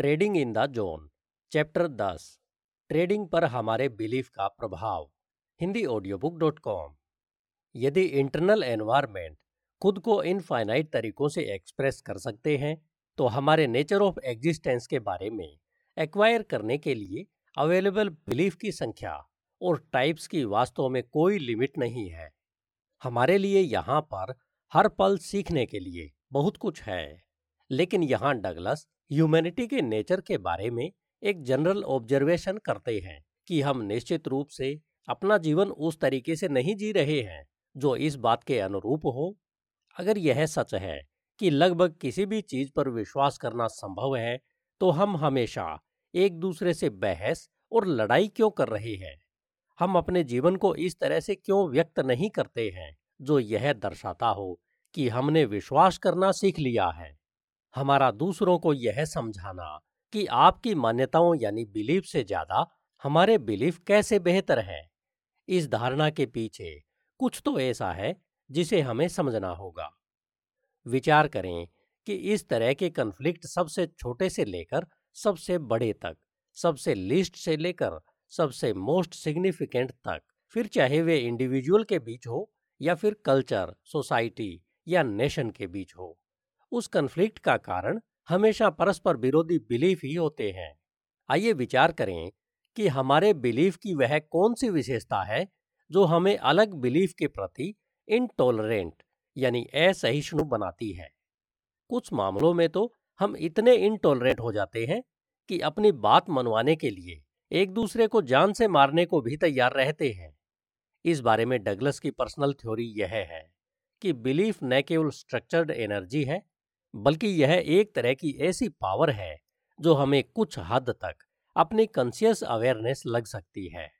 Trading in the zone, chapter 10 trading पर हमारे belief का प्रभाव, Hindi audio book dot com. यदि इंटरनल एनवायरमेंट खुद को इनफाइनाइट तरीकों से एक्सप्रेस कर सकते हैं तो हमारे नेचर ऑफ़ एग्जिस्टेंस के बारे में एक्वायर करने के लिए अवेलेबल बिलीफ की संख्या और टाइप्स की वास्तव में कोई लिमिट नहीं है। हमारे लिए यहाँ पर हर पल सीखने के लिए बहुत कुछ है, लेकिन यहाँ डगलस ह्यूमैनिटी के नेचर के बारे में एक जनरल ऑब्जर्वेशन करते हैं कि हम निश्चित रूप से अपना जीवन उस तरीके से नहीं जी रहे हैं जो इस बात के अनुरूप हो। अगर यह सच है कि लगभग किसी भी चीज़ पर विश्वास करना संभव है तो हम हमेशा एक दूसरे से बहस और लड़ाई क्यों कर रहे हैं? हम अपने जीवन को इस तरह से क्यों व्यक्त नहीं करते हैं जो यह दर्शाता हो कि हमने विश्वास करना सीख लिया है? हमारा दूसरों को यह समझाना कि आपकी मान्यताओं यानी बिलीफ से ज़्यादा हमारे बिलीफ कैसे बेहतर है। इस धारणा के पीछे कुछ तो ऐसा है जिसे हमें समझना होगा। विचार करें कि इस तरह के कन्फ्लिक्ट सबसे छोटे से लेकर सबसे बड़े तक, सबसे लिस्ट से लेकर सबसे मोस्ट सिग्निफिकेंट तक, फिर चाहे वे इंडिविजुअल के बीच हो या फिर कल्चर सोसाइटी या नेशन के बीच हो। उस कन्फ्लिक्ट का कारण हमेशा परस्पर विरोधी बिलीफ ही होते हैं। आइए विचार करें कि हमारे बिलीफ की वह कौन सी विशेषता है जो हमें अलग बिलीफ के प्रति इनटॉलरेंट यानी असहिष्णु बनाती है। कुछ मामलों में तो हम इतने इनटॉलरेंट हो जाते हैं कि अपनी बात मनवाने के लिए एक दूसरे को जान से मारने को भी तैयार रहते हैं। इस बारे में डगलस की पर्सनल थ्योरी यह है कि बिलीफ न केवल स्ट्रक्चर्ड एनर्जी है बल्कि यह एक तरह की ऐसी पावर है, जो हमें कुछ हद तक अपनी कॉन्शियस अवेयरनेस लग सकती है।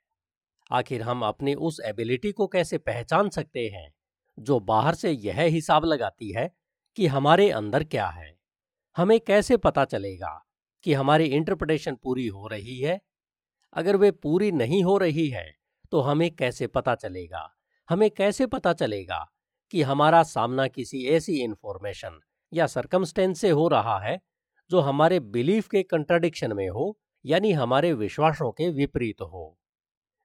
आखिर हम अपनी उस एबिलिटी को कैसे पहचान सकते हैं, जो बाहर से यह हिसाब लगाती है कि हमारे अंदर क्या है? हमें कैसे पता चलेगा कि हमारी इंटरप्रिटेशन पूरी हो रही है? अगर वे पूरी नहीं हो रही है तो हमें कैसे पता चलेगा? हमें कैसे पता चलेगा कि हमारा सामना किसी ऐसी इंफॉर्मेशन या सरकमस्टेंस से हो रहा है, जो हमारे बिलीफ के कंट्राडिक्शन में हो, यानी हमारे विश्वासों के विपरीत हो।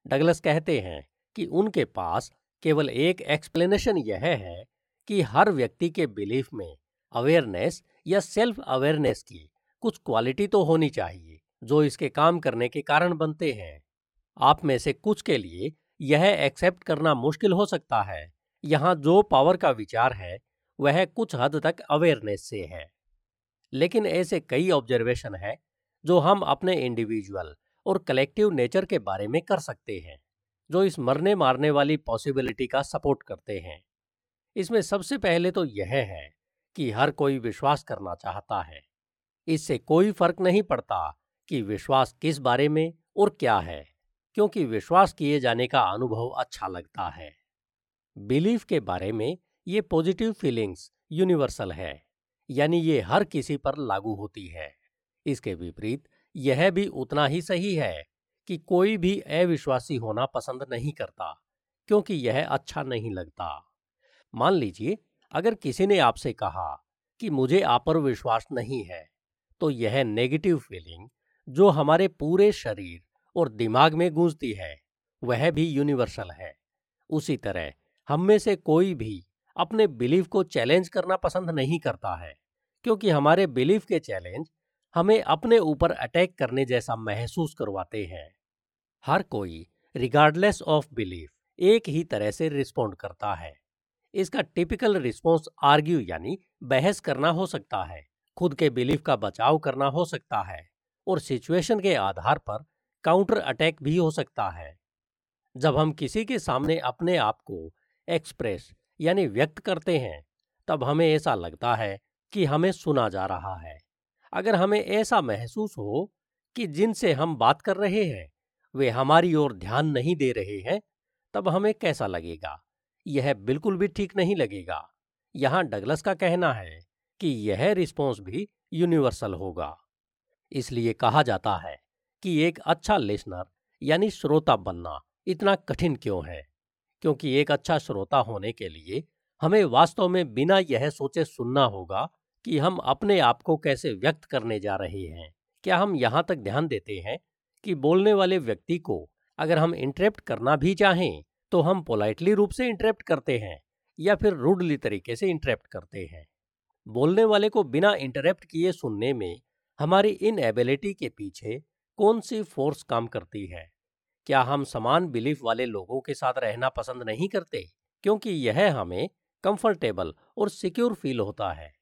डगलस कहते हैं कि उनके पास केवल एक एक्सप्लेनेशन यह है कि हर व्यक्ति के बिलीफ में अवेयरनेस या सेल्फ अवेयरनेस की कुछ क्वालिटी तो होनी चाहिए, जो इसके काम करने के कारण बनते हैं। आप में से कुछ के लिए यह एक्सेप्ट करना मुश्किल हो सकता है। यहाँ जो पावर का विचार है वह कुछ हद तक अवेयरनेस से है। लेकिन ऐसे कई ऑब्जर्वेशन है, जो हम अपने इंडिविजुअल और कलेक्टिव नेचर के बारे में कर सकते हैं, जो इस मरने मारने वाली पॉसिबिलिटी का सपोर्ट करते हैं। इसमें सबसे पहले तो यह है कि हर कोई विश्वास करना चाहता है। इससे कोई फ़र्क नहीं पड़ता कि विश्वास किस बारे में और क्या है, क्योंकि विश्वास किए जाने का अनुभव अच्छा लगता है। बिलीफ के बारे में ये पॉजिटिव फीलिंग्स यूनिवर्सल है, यानी ये हर किसी पर लागू होती है। इसके विपरीत, यह भी उतना ही सही है कि कोई भी अविश्वासी होना पसंद नहीं करता, क्योंकि यह अच्छा नहीं लगता। मान लीजिए, अगर किसी ने आपसे कहा कि मुझे आप पर विश्वास नहीं है तो यह नेगेटिव फीलिंग जो हमारे पूरे शरीर और दिमाग में गूंजती है, वह भी यूनिवर्सल है। उसी तरह, हम में से कोई भी अपने बिलीफ को चैलेंज करना पसंद नहीं करता है, क्योंकि हमारे बिलीफ के चैलेंज हमें अपने ऊपर अटैक करने जैसा महसूस करवाते हैं। हर कोई, रिगार्डलेस ऑफ़ बिलीफ, एक ही तरह से रिस्पॉन्ड करता है। इसका टिपिकल रिस्पॉन्स आर्ग्यू यानी बहस करना हो सकता है, खुद के बिलीफ का बचाव करना हो सकता है, और सिचुएशन के आधार पर काउंटर अटैक भी हो सकता है। जब हम किसी के सामने अपने आप को एक्सप्रेस यानी व्यक्त करते हैं, तब हमें ऐसा लगता है कि हमें सुना जा रहा है। अगर हमें ऐसा महसूस हो कि जिनसे हम बात कर रहे हैं, वे हमारी ओर ध्यान नहीं दे रहे हैं, तब हमें कैसा लगेगा? यह बिल्कुल भी ठीक नहीं लगेगा। यहाँ डगलस का कहना है कि यह रिस्पॉन्स भी यूनिवर्सल होगा। इसलिए कहा जाता है कि एक अच्छा लिसनर यानी श्रोता बनना इतना कठिन क्यों है? क्योंकि एक अच्छा श्रोता होने के लिए हमें वास्तव में बिना यह सोचे सुनना होगा कि हम अपने आप को कैसे व्यक्त करने जा रहे हैं। क्या हम यहाँ तक ध्यान देते हैं कि बोलने वाले व्यक्ति को अगर हम इंटरेप्ट करना भी चाहें तो हम पोलाइटली रूप से इंटरेप्ट करते हैं या फिर रूडली तरीके से इंटरेप्ट करते हैं? बोलने वाले को बिना इंटरेप्ट किए सुनने में हमारी इन एबिलिटी के पीछे कौन सी फोर्स काम करती है? क्या हम समान बिलीफ वाले लोगों के साथ रहना पसंद नहीं करते? क्योंकि यह हमें कंफर्टेबल और सिक्योर फील होता है।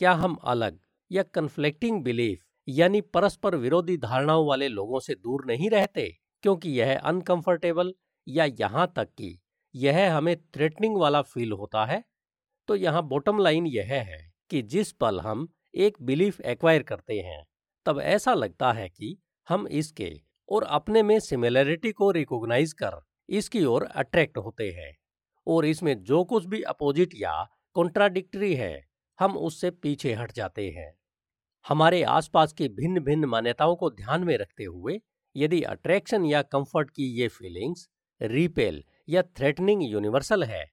क्या हम अलग या कन्फ्लिक्टिंग बिलीफ यानी परस्पर विरोधी धारणाओं वाले लोगों से दूर नहीं रहते? क्योंकि यह अनकंफर्टेबल या यहाँ तक कि यह हमें थ्रेटनिंग वाला फील होता है। तो यहाँ बॉटम लाइन यह है कि जिस पल हम एक बिलीफ एक्वायर करते हैं, तब ऐसा लगता है कि हम इसके और अपने में सिमिलरिटी को रिकॉग्नाइज कर इसकी ओर अट्रैक्ट होते हैं। और इसमें जो कुछ भी अपोजिट या कॉन्ट्राडिक्टरी है, हम उससे पीछे हट जाते हैं। हमारे आसपास की भिन्न भिन्न मान्यताओं को ध्यान में रखते हुए, यदि अट्रैक्शन या कंफर्ट की ये फीलिंग्स रिपेल या थ्रेटनिंग यूनिवर्सल है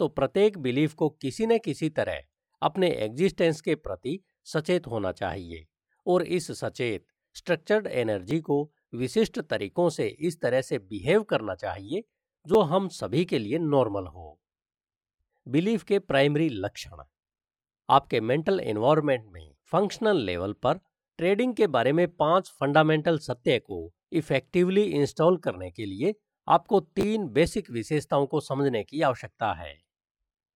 तो प्रत्येक बिलीफ को किसी न किसी तरह अपने एग्जिस्टेंस के प्रति सचेत होना चाहिए। और इस सचेत, स्ट्रक्चर्ड एनर्जी को विशिष्ट तरीकों से इस तरह से बिहेव करना चाहिए, जो हम सभी के लिए नॉर्मल हो। बिलीफ के प्राइमरी लक्षण। आपके मेंटल एनवायरनमेंट में फंक्शनल लेवल पर ट्रेडिंग के बारे में पाँच फंडामेंटल सत्य को इफेक्टिवली इंस्टॉल करने के लिए आपको तीन बेसिक विशेषताओं को समझने की आवश्यकता है।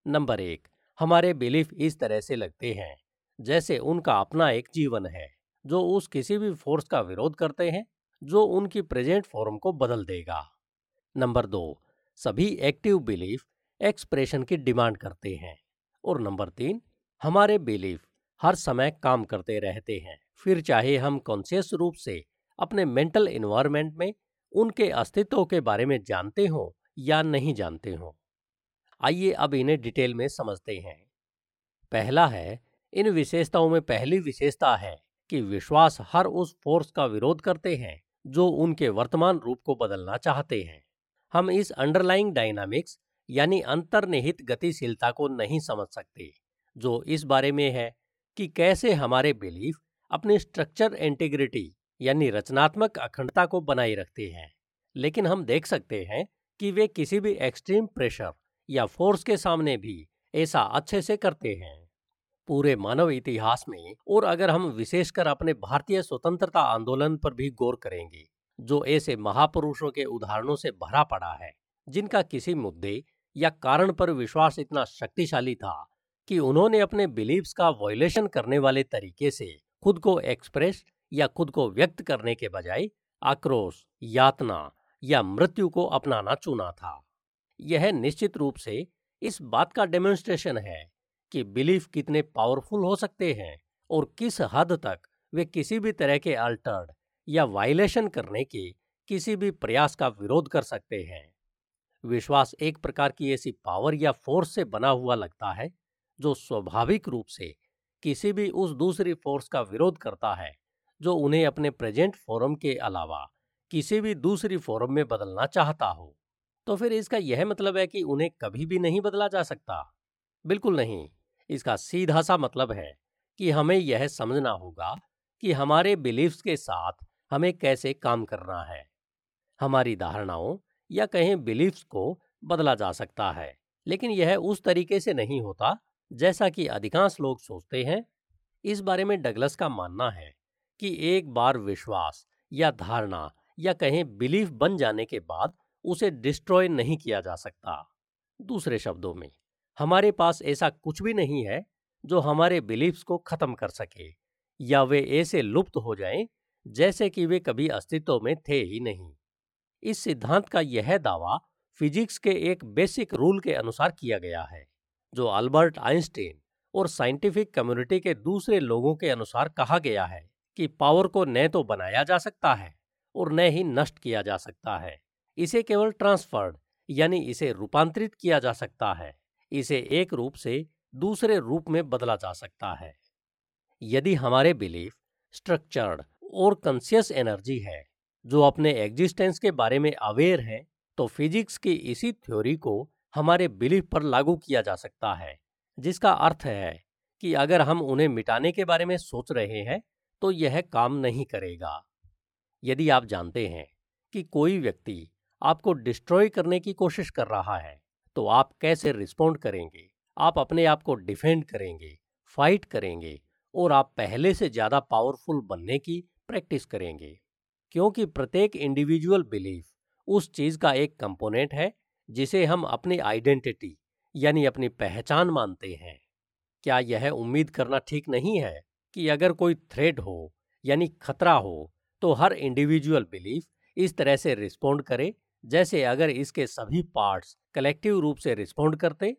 नंबर एक, हमारे बिलीफ इस तरह से लगते हैं, जैसे उनका अपना एक जीवन है, जो उस किसी भी फोर्स का विरोध करते हैं। जो उनकी प्रेजेंट फॉर्म को बदल देगा। नंबर दो, सभी एक्टिव बिलीफ एक्सप्रेशन की डिमांड करते हैं। और नंबर तीन, हमारे बिलीफ हर समय काम करते रहते हैं। फिर चाहे हम कॉन्शियस रूप से अपने मेंटल इन्वायरमेंट में उनके अस्तित्व के बारे में जानते हो या नहीं जानते हो। आइए अब इन्हें डिटेल में समझते हैं। पहला है, इन विशेषताओं में पहली विशेषता है कि विश्वास हर उस फोर्स का विरोध करते हैं। जो उनके वर्तमान रूप को बदलना चाहते हैं। हम इस अंडरलाइंग डायनामिक्स यानी अंतर्निहित गतिशीलता को नहीं समझ सकते, जो इस बारे में है कि कैसे हमारे बिलीफ अपनी स्ट्रक्चर इंटीग्रिटी यानी रचनात्मक अखंडता को बनाए रखते हैं। लेकिन हम देख सकते हैं कि वे किसी भी एक्सट्रीम प्रेशर या फोर्स के सामने भी ऐसा अच्छे से करते हैं। पूरे मानव इतिहास में और अगर हम विशेषकर अपने भारतीय स्वतंत्रता आंदोलन पर भी गौर करेंगे, जो ऐसे महापुरुषों के उदाहरणों से भरा पड़ा है, जिनका किसी मुद्दे या कारण पर विश्वास इतना शक्तिशाली था कि उन्होंने अपने बिलीव्स का वॉयलेशन करने वाले तरीके से खुद को एक्सप्रेस या खुद को व्यक्त करने के बजाय आक्रोश, यातना या मृत्यु को अपनाना चुना था। यह निश्चित रूप से इस बात का डेमोन्स्ट्रेशन है कि बिलीफ कितने पावरफुल हो सकते हैं और किस हद तक वे किसी भी तरह के अल्टर्ड या वायलेशन करने के किसी भी प्रयास का विरोध कर सकते हैं। विश्वास एक प्रकार की ऐसी पावर या फोर्स से बना हुआ लगता है, जो स्वाभाविक रूप से किसी भी उस दूसरी फोर्स का विरोध करता है, जो उन्हें अपने प्रेजेंट फोरम के अलावा किसी भी दूसरी फोरम में बदलना चाहता हो। तो फिर इसका यह मतलब है कि उन्हें कभी भी नहीं बदला जा सकता? बिल्कुल नहीं। इसका सीधा सा मतलब है कि हमें यह समझना होगा कि हमारे बिलीफ्स के साथ हमें कैसे काम करना है। हमारी धारणाओं या कहें बिलीफ्स को बदला जा सकता है, लेकिन यह उस तरीके से नहीं होता जैसा कि अधिकांश लोग सोचते हैं। इस बारे में डगलस का मानना है कि एक बार विश्वास या धारणा या कहें बिलीफ बन जाने के बाद उसे डिस्ट्रॉय नहीं किया जा सकता, दूसरे शब्दों में। हमारे पास ऐसा कुछ भी नहीं है जो हमारे बिलीफ्स को खत्म कर सके, या वे ऐसे लुप्त हो जाएँ जैसे कि वे कभी अस्तित्व में थे ही नहीं। इस सिद्धांत का यह दावा फिजिक्स के एक बेसिक रूल के अनुसार किया गया है, जो अल्बर्ट आइंस्टीन और साइंटिफिक कम्युनिटी के दूसरे लोगों के अनुसार कहा गया है कि पावर को न तो बनाया जा सकता है और न ही नष्ट किया जा सकता है। इसे केवल ट्रांसफर्ड, यानी इसे रूपांतरित किया जा सकता है। इसे एक रूप से दूसरे रूप में बदला जा सकता है। यदि हमारे बिलीफ, स्ट्रक्चर्ड और कंसियस एनर्जी है, जो अपने एग्जिस्टेंस के बारे में अवेयर है तो फिजिक्स की इसी थ्योरी को हमारे बिलीफ पर लागू किया जा सकता है, जिसका अर्थ है कि अगर हम उन्हें मिटाने के बारे में सोच रहे हैं तो यह काम नहीं करेगा। यदि आप जानते हैं कि कोई व्यक्ति आपको डिस्ट्रॉय करने की कोशिश कर रहा है तो आप कैसे रिस्पोंड करेंगे? आप अपने आप को डिफेंड करेंगे, फाइट करेंगे और आप पहले से ज़्यादा पावरफुल बनने की प्रैक्टिस करेंगे। क्योंकि प्रत्येक इंडिविजुअल बिलीफ उस चीज़ का एक कंपोनेंट है, जिसे हम अपनी आइडेंटिटी यानी अपनी पहचान मानते हैं। क्या यह उम्मीद करना ठीक नहीं है कि अगर कोई थ्रेड हो यानी खतरा हो तो हर इंडिविजुअल बिलीफ इस तरह से रिस्पोंड करे जैसे अगर इसके सभी पार्ट्स कलेक्टिव रूप से रिस्पोंड करते,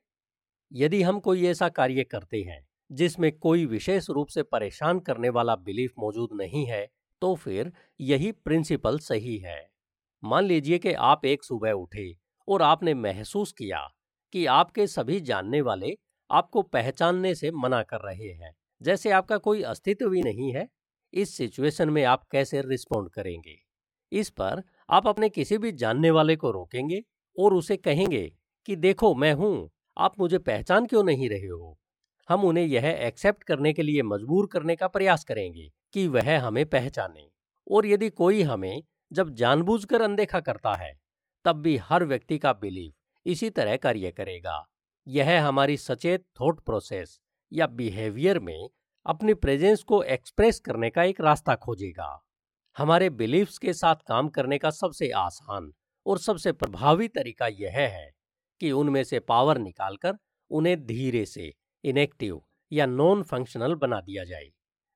यदि हम कोई ऐसा कार्य करते हैं, जिसमें कोई विशेष रूप से परेशान करने वाला बिलीफ मौजूद नहीं है तो फिर यही प्रिंसिपल सही है। मान लीजिए कि आप एक सुबह उठे और आपने महसूस किया कि आपके सभी जानने वाले आपको पहचानने से मना कर रहे हैं, जैसे आपका कोई अस्तित्व भी नहीं है, इस सिचुएशन में आप कैसे रिस्पॉन्ड करेंगे? इस पर आप अपने किसी भी जानने वाले को रोकेंगे और उसे कहेंगे कि, देखो, मैं हूँ, आप मुझे पहचान क्यों नहीं रहे हो? हम उन्हें यह एक्सेप्ट करने के लिए मजबूर करने का प्रयास करेंगे कि वह हमें पहचाने। और यदि कोई हमें जब जानबूझकर अनदेखा करता है, तब भी हर व्यक्ति का बिलीव इसी तरह कार्य करेगा। यह हमारी सचेत थॉट प्रोसेस या बिहेवियर में अपनी प्रेजेंस को एक्सप्रेस करने का एक रास्ता खोजेगा। हमारे बिलीव्स के साथ काम करने का सबसे आसान और सबसे प्रभावी तरीका यह है कि उनमें से पावर निकालकर उन्हें धीरे से इनेक्टिव या नॉन फंक्शनल बना दिया जाए।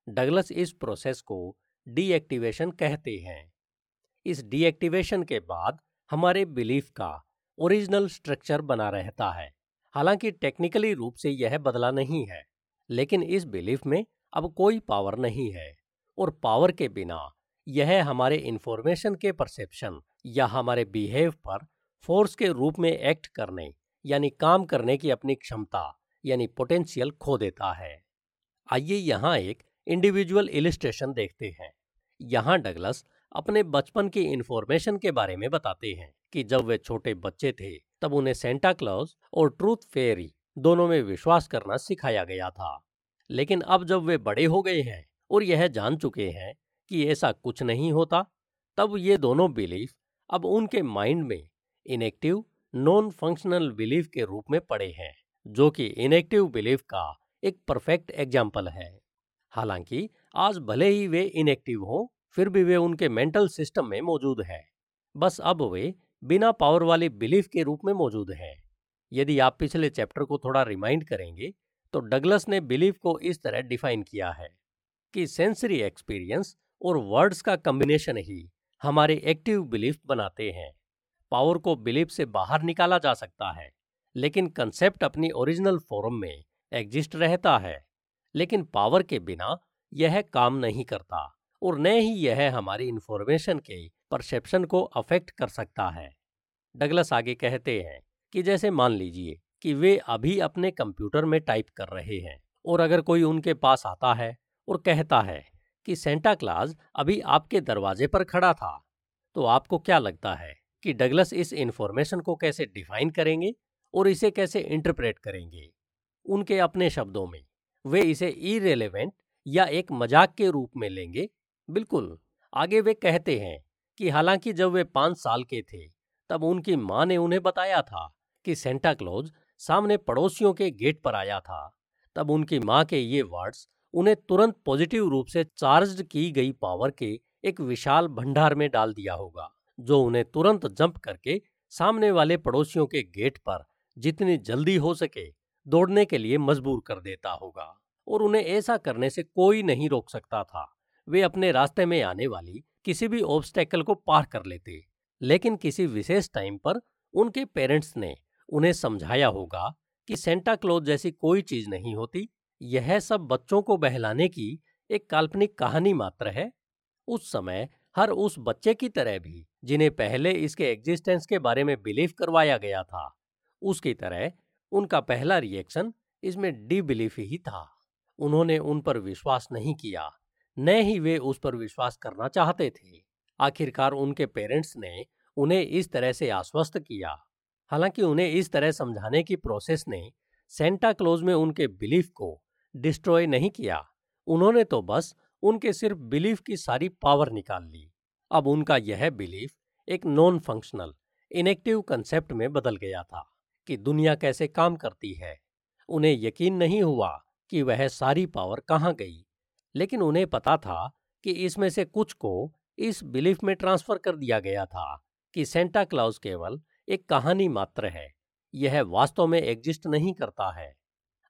डगलस इस प्रोसेस को डीएक्टिवेशन कहते हैं। इस डीएक्टिवेशन के बाद हमारे बिलीफ का ओरिजिनल स्ट्रक्चर बना रहता है। हालाँकि टेक्निकली रूप से यह बदला नहीं है, लेकिन इस बिलीफ में अब कोई पावर नहीं है और पावर के बिना यह हमारे इंफॉर्मेशन के परसेप्शन या हमारे बिहेव पर फोर्स के रूप में एक्ट करने, यानी काम करने की अपनी क्षमता, यानी पोटेंशियल खो देता है। आइए यहाँ एक इंडिविजुअल इलिस्ट्रेशन देखते हैं। यहाँ डगलस अपने बचपन की इन्फॉर्मेशन के बारे में बताते हैं कि जब वे छोटे बच्चे थे, तब उन्हें सेंटा क्लॉज और ट्रूथ फेयरी दोनों में विश्वास करना सिखाया गया था। लेकिन अब जब वे बड़े हो गए हैं और यह जान चुके हैं कि ऐसा कुछ नहीं होता। तब ये दोनों बिलीफ अब उनके माइंड में इनेक्टिव नॉन फंक्शनल बिलीफ के रूप में पड़े हैं, जो कि इनेक्टिव बिलीफ का एक परफेक्ट एग्ज़ाम्पल है। हालाँकि, आज भले ही वे इनेक्टिव हों, फिर भी वे उनके मेंटल सिस्टम में मौजूद है। बस अब वे बिना पावर वाली बिलीफ के रूप में मौजूद है। यदि आप पिछले चैप्टर को थोड़ा रिमाइंड करेंगे तो डगलस ने बिलीफ को इस तरह डिफाइन किया है कि सेंसरी एक्सपीरियंस और वर्ड्स का कम्बिनेशन ही हमारे एक्टिव बिलीफ बनाते हैं। पावर को बिलीफ से बाहर निकाला जा सकता है, लेकिन कंसेप्ट अपनी ओरिजिनल फॉर्म में एग्जिस्ट रहता है। लेकिन पावर के बिना यह काम नहीं करता और न ही यह हमारी इंफॉर्मेशन के परसेप्शन को अफेक्ट कर सकता है। डगलस आगे कहते हैं कि जैसे मान लीजिए कि वे अभी अपने कंप्यूटर में टाइप कर रहे हैं और अगर कोई उनके पास आता है और कहता है कि सेंटा क्लाज अभी आपके दरवाजे पर खड़ा था। तो आपको क्या लगता है कि डगलस इस इंफॉर्मेशन को कैसे डिफाइन करेंगे और इसे कैसे इंटरप्रेट करेंगे? उनके अपने शब्दों में, वे इसे इरेलीवेंट या एक मज़ाक के रूप में लेंगे? बिल्कुल, आगे वे कहते हैं कि हालाँकि जब वे पाँच साल के थे, तब उनकी माँ ने उन्हें बताया था कि सेंटा क्लॉज सामने पड़ोसियों के गेट पर आया था। तब उनकी माँ के ये वर्ड्स उन्हें तुरंत पॉजिटिव रूप से चार्ज की गई पावर के एक विशाल भंडार में डाल दिया होगा, जो उन्हें तुरंत जंप करके सामने वाले पड़ोसियों के गेट पर जितनी जल्दी हो सके दौड़ने के लिए मजबूर कर देता होगा और उन्हें ऐसा करने से कोई नहीं रोक सकता था। वे अपने रास्ते में आने वाली किसी भी ऑब्स्टेकल को पार कर लेते, लेकिन किसी विशेष टाइम पर उनके पेरेंट्स ने उन्हें समझाया होगा कि सेंटा क्लोज जैसी कोई चीज़ नहीं होती यह सब बच्चों को बहलाने की एक काल्पनिक कहानी मात्र है। उस समय हर उस बच्चे की तरह भी, जिन्हें पहले इसके एग्जिस्टेंस के बारे में बिलीव करवाया गया था, उसकी तरह उनका पहला रिएक्शन इसमें डी बिलीफ ही था। उन्होंने उन पर विश्वास नहीं किया, न ही वे उस पर विश्वास करना चाहते थे। आखिरकार उनके पेरेंट्स ने उन्हें इस तरह से आश्वस्त किया। हालाँकि उन्हें इस तरह समझाने की प्रोसेस ने सेंटा क्लोज में उनके बिलीफ को डिस्ट्रॉय नहीं किया। उन्होंने तो बस उनके सिर्फ़ बिलीफ की सारी पावर निकाल ली। अब उनका यह बिलीफ एक नॉन फंक्शनल इनेक्टिव कंसेप्ट में बदल गया था कि दुनिया कैसे काम करती है। उन्हें यकीन नहीं हुआ कि वह सारी पावर कहाँ गई, लेकिन उन्हें पता था कि इसमें से कुछ को इस बिलीफ में ट्रांसफ़र कर दिया गया था कि सेंटा क्लाउस केवल एक कहानी मात्र है। यह वास्तव में एग्जिस्ट नहीं करता है।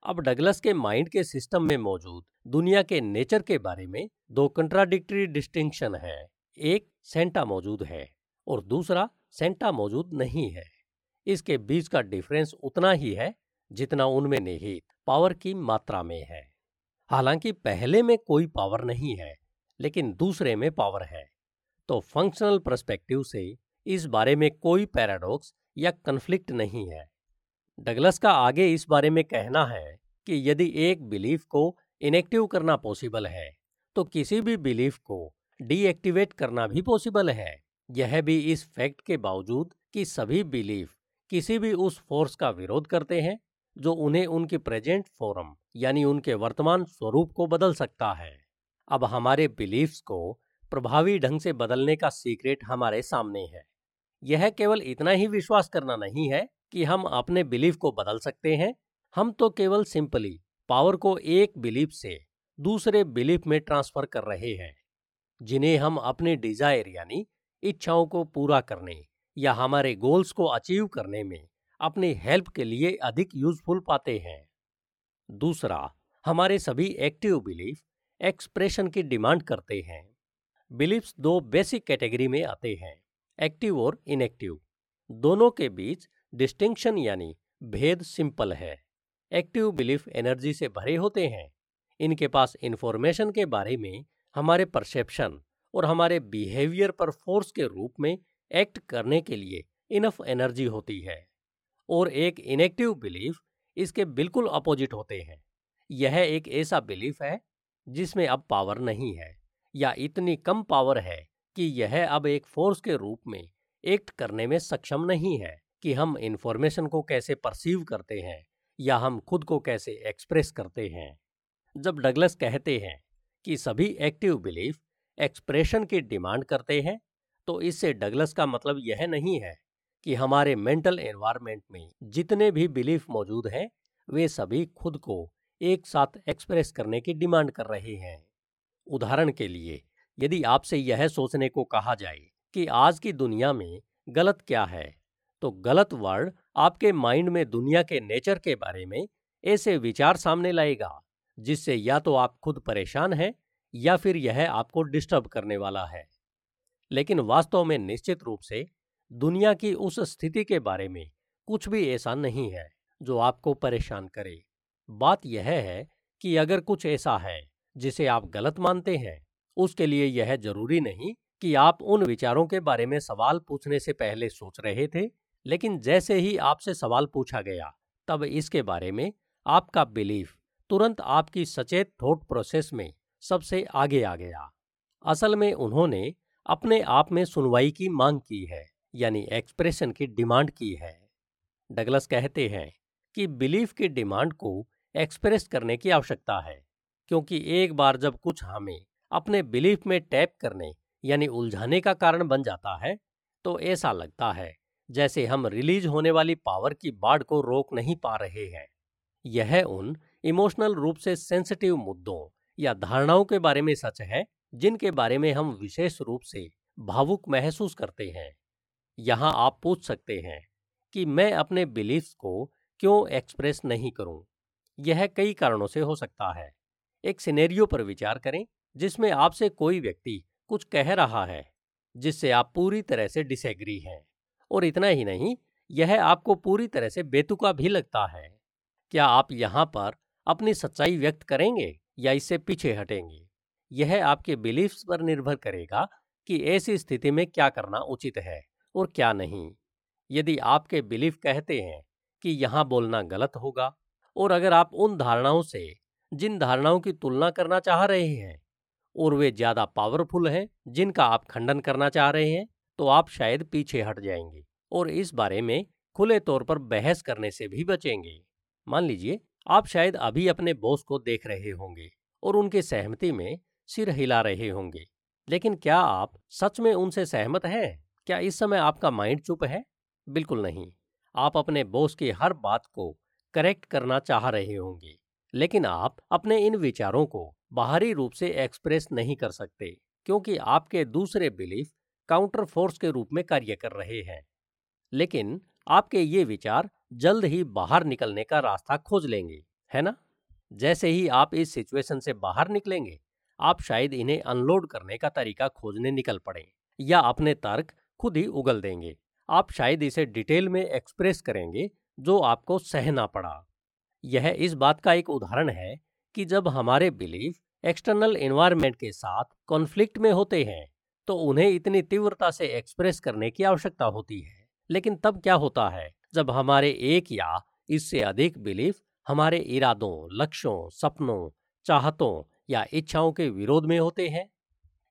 अब डगलस के माइंड के सिस्टम में मौजूद, दुनिया के नेचर के बारे में दो कंट्राडिक्टरी डिस्टिंक्शन है। एक, सेंटा मौजूद है और दूसरा, सेंटा मौजूद नहीं है। इसके बीच का डिफरेंस उतना ही है जितना उनमें निहित, पावर की मात्रा में है। हालाँकि पहले में कोई पावर नहीं है, लेकिन दूसरे में पावर है। तो फंक्शनल पर्सपेक्टिव से इस बारे में कोई पैराडॉक्स या कन्फ्लिक्ट नहीं है। डगलस का आगे इस बारे में कहना है कि यदि एक बिलीफ को इनेक्टिव करना पॉसिबल है तो किसी भी बिलीफ को डीएक्टिवेट करना भी पॉसिबल है। यह भी इस फैक्ट के बावजूद कि सभी बिलीफ किसी भी उस फोर्स का विरोध करते हैं, जो उन्हें उनके प्रेजेंट फॉर्म यानी उनके वर्तमान स्वरूप को बदल सकता है। अब हमारे बिलीफ्स को प्रभावी ढंग से बदलने का सीक्रेट हमारे सामने है। यह केवल इतना ही विश्वास करना नहीं है कि हम अपने बिलीफ को बदल सकते हैं। हम तो केवल सिंपली पावर को एक बिलीफ से दूसरे बिलीफ में ट्रांसफ़र कर रहे हैं, जिन्हें हम अपने डिज़ायर यानी इच्छाओं को पूरा करने या हमारे गोल्स को अचीव करने में अपनी हेल्प के लिए अधिक यूजफुल पाते हैं। दूसरा, हमारे सभी एक्टिव बिलीफ एक्सप्रेशन की डिमांड करते हैं। बिलीफ्स दो बेसिक कैटेगरी में आते हैं, एक्टिव और इनएक्टिव। दोनों के बीच डिस्टिंक्शन यानी भेद सिंपल है। एक्टिव बिलीफ एनर्जी से भरे होते हैं। इनके पास इंफॉर्मेशन के बारे में हमारे परसेप्शन और हमारे बिहेवियर पर फोर्स के रूप में एक्ट करने के लिए इनफ एनर्जी होती है और एक इनेक्टिव बिलीफ इसके बिल्कुल अपोजिट होते हैं। यह एक ऐसा बिलीफ है जिसमें अब पावर नहीं है या इतनी कम पावर है कि यह अब एक फोर्स के रूप में एक्ट करने में सक्षम नहीं है। कि हम इन्फॉर्मेशन को कैसे परसीव करते हैं या हम खुद को कैसे एक्सप्रेस करते हैं। जब डगलस कहते हैं कि सभी एक्टिव बिलीफ एक्सप्रेशन की डिमांड करते हैं तो इससे डगलस का मतलब यह नहीं है कि हमारे मेंटल एनवायरनमेंट में जितने भी बिलीफ मौजूद हैं, वे सभी खुद को एक साथ एक्सप्रेस करने की डिमांड कर रहे हैं। उदाहरण के लिए, यदि आपसे यह सोचने को कहा जाए कि आज की दुनिया में गलत क्या है तो गलत वर्ड आपके माइंड में दुनिया के नेचर के बारे में ऐसे विचार सामने लाएगा, जिससे या तो आप खुद परेशान हैं या फिर यह आपको डिस्टर्ब करने वाला है। लेकिन वास्तव में निश्चित रूप से दुनिया की उस स्थिति के बारे में कुछ भी ऐसा नहीं है जो आपको परेशान करे। बात यह है कि अगर कुछ ऐसा है जिसे आप गलत मानते हैं, उसके लिए यह ज़रूरी नहीं कि आप उन विचारों के बारे में सवाल पूछने से पहले सोच रहे थे लेकिन जैसे ही आपसे सवाल पूछा गया, तब इसके बारे में आपका बिलीफ तुरंत आपकी सचेत थॉट प्रोसेस में सबसे आगे आ गया। असल में उन्होंने अपने आप में सुनवाई की मांग की है, यानी एक्सप्रेशन की डिमांड की है। डगलस कहते हैं कि बिलीफ की डिमांड को एक्सप्रेस करने की आवश्यकता है, क्योंकि एक बार जब कुछ हमें अपने बिलीफ में टैप करने, यानी उलझाने का कारण बन जाता है तो ऐसा लगता है जैसे हम रिलीज़ होने वाली पावर की बाढ़ को रोक नहीं पा रहे हैं। यह उन इमोशनल रूप से सेंसिटिव मुद्दों या धारणाओं के बारे में सच है, जिनके बारे में हम विशेष रूप से भावुक महसूस करते हैं। यहाँ आप पूछ सकते हैं कि मैं अपने बिलीफ्स को क्यों एक्सप्रेस नहीं करूँ? यह कई कारणों से हो सकता है। एक सिनेरियो पर विचार करें, जिसमें आपसे कोई व्यक्ति कुछ कह रहा है, जिससे आप पूरी तरह से डिसएग्री हैं। और इतना ही नहीं, यह आपको पूरी तरह से बेतुका भी लगता है। क्या आप यहाँ पर अपनी सच्चाई व्यक्त करेंगे या इससे पीछे हटेंगे? यह आपके बिलीफ्स पर निर्भर करेगा कि ऐसी स्थिति में क्या करना उचित है और क्या नहीं। यदि आपके बिलीफ कहते हैं कि यहाँ बोलना गलत होगा और अगर आप उन धारणाओं से, जिन धारणाओं की तुलना करना चाह रहे हैं और वे ज़्यादा पावरफुल हैं जिनका आप खंडन करना चाह रहे हैं तो आप शायद पीछे हट जाएँगे और इस बारे में खुले तौर पर बहस करने से भी बचेंगे। मान लीजिए, आप शायद अभी अपने बॉस को देख रहे होंगे और उनके सहमति में सिर हिला रहे होंगे, लेकिन क्या आप सच में उनसे सहमत हैं? क्या इस समय आपका माइंड चुप है? बिल्कुल नहीं। आप अपने बॉस की हर बात को करेक्ट करना चाह रहे होंगे, लेकिन आप अपने इन विचारों को बाहरी रूप से एक्सप्रेस नहीं कर सकते, क्योंकि आपके दूसरे बिलीफ काउंटर फोर्स के रूप में कार्य कर रहे हैं। लेकिन आपके ये विचार जल्द ही बाहर निकलने का रास्ता खोज लेंगे, है ना? जैसे ही आप इस सिचुएशन से बाहर निकलेंगे, आप शायद इन्हें अनलोड करने का तरीका खोजने निकल पड़े, या अपने तर्क खुद ही उगल देंगे। आप शायद इसे डिटेल में एक्सप्रेस करेंगे, जो आपको सहना पड़ा। यह इस बात का एक उदाहरण है कि जब हमारे बिलीफ एक्सटर्नल एनवायरनमेंट के साथ कॉन्फ्लिक्ट में होते हैं तो उन्हें इतनी तीव्रता से एक्सप्रेस करने की आवश्यकता होती है। लेकिन तब क्या होता है, जब हमारे एक या इससे अधिक बिलीफ हमारे इरादों, लक्ष्यों, सपनों, चाहतों या इच्छाओं के विरोध में होते हैं?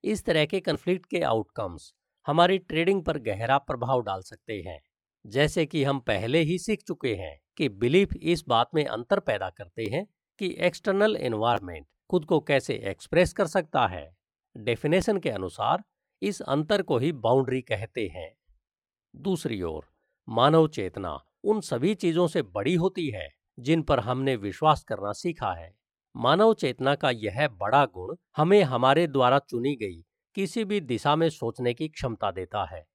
इस तरह के कन्फ्लिक्ट के आउटकम्स हमारी ट्रेडिंग पर गहरा प्रभाव डाल सकते हैं। जैसे कि हम पहले ही सीख चुके हैं कि बिलीफ इस बात में अंतर पैदा करते हैं कि एक्सटर्नल एनवायरनमेंट खुद को कैसे एक्सप्रेस कर सकता है। डेफिनेशन के अनुसार इस अंतर को ही बाउंड्री कहते हैं। दूसरी ओर, मानव चेतना उन सभी चीज़ों से बड़ी होती है, जिन पर हमने विश्वास करना सीखा है। मानव चेतना का यह बड़ा गुण हमें हमारे द्वारा चुनी गई किसी भी दिशा में सोचने की क्षमता देता है।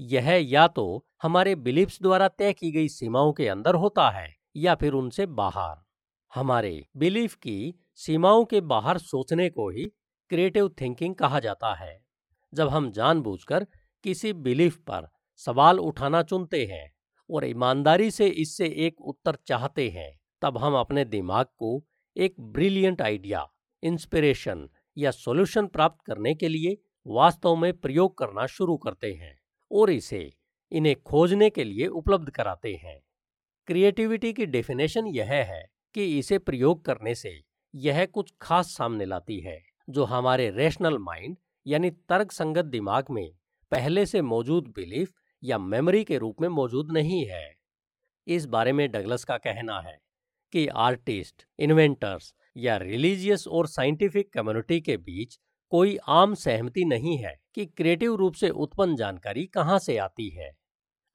यह या तो हमारे बिलीफ्स द्वारा तय की गई सीमाओं के अंदर होता है, या फिर उनसे बाहर। हमारे बिलीफ की सीमाओं के बाहर सोचने को ही क्रिएटिव थिंकिंग कहा जाता है। जब हम जानबूझकर किसी बिलीफ पर सवाल उठाना चुनते हैं और ईमानदारी से इससे एक उत्तर चाहते हैं, तब हम अपने दिमाग को एक ब्रिलियंट आइडिया, इंस्पिरेशन या सॉल्यूशन प्राप्त करने के लिए वास्तव में प्रयोग करना शुरू करते हैं और इसे इन्हें खोजने के लिए उपलब्ध कराते हैं। क्रिएटिविटी की डेफिनेशन यह है कि इसे प्रयोग करने से यह कुछ खास सामने लाती है, जो हमारे रेशनल माइंड यानी तर्क संगत दिमाग में पहले से मौजूद बिलीफ या मेमोरी के रूप में मौजूद नहीं है। इस बारे में डगलस का कहना है कि आर्टिस्ट, इन्वेंटर्स या रिलीजियस और साइंटिफिक कम्युनिटी के बीच कोई आम सहमति नहीं है कि क्रिएटिव रूप से उत्पन्न जानकारी कहाँ से आती है।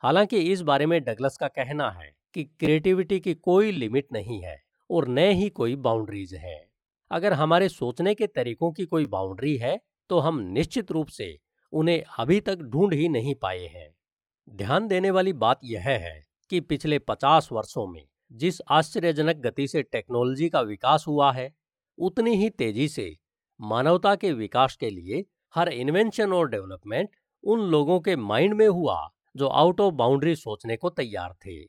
हालाँकि इस बारे में डगलस का कहना है कि क्रिएटिविटी की कोई लिमिट नहीं है और न ही कोई बाउंड्रीज है। अगर हमारे सोचने के तरीकों की कोई बाउंड्री है तो हम निश्चित रूप से उन्हें अभी तक ढूंढ ही नहीं पाए हैं। ध्यान देने वाली बात यह है कि पिछले पचास वर्षों में जिस आश्चर्यजनक गति से टेक्नोलॉजी का विकास हुआ है, उतनी ही तेज़ी से मानवता के विकास के लिए हर इन्वेंशन और डेवलपमेंट उन लोगों के माइंड में हुआ जो आउट ऑफ़ बाउंड्री सोचने को तैयार थे।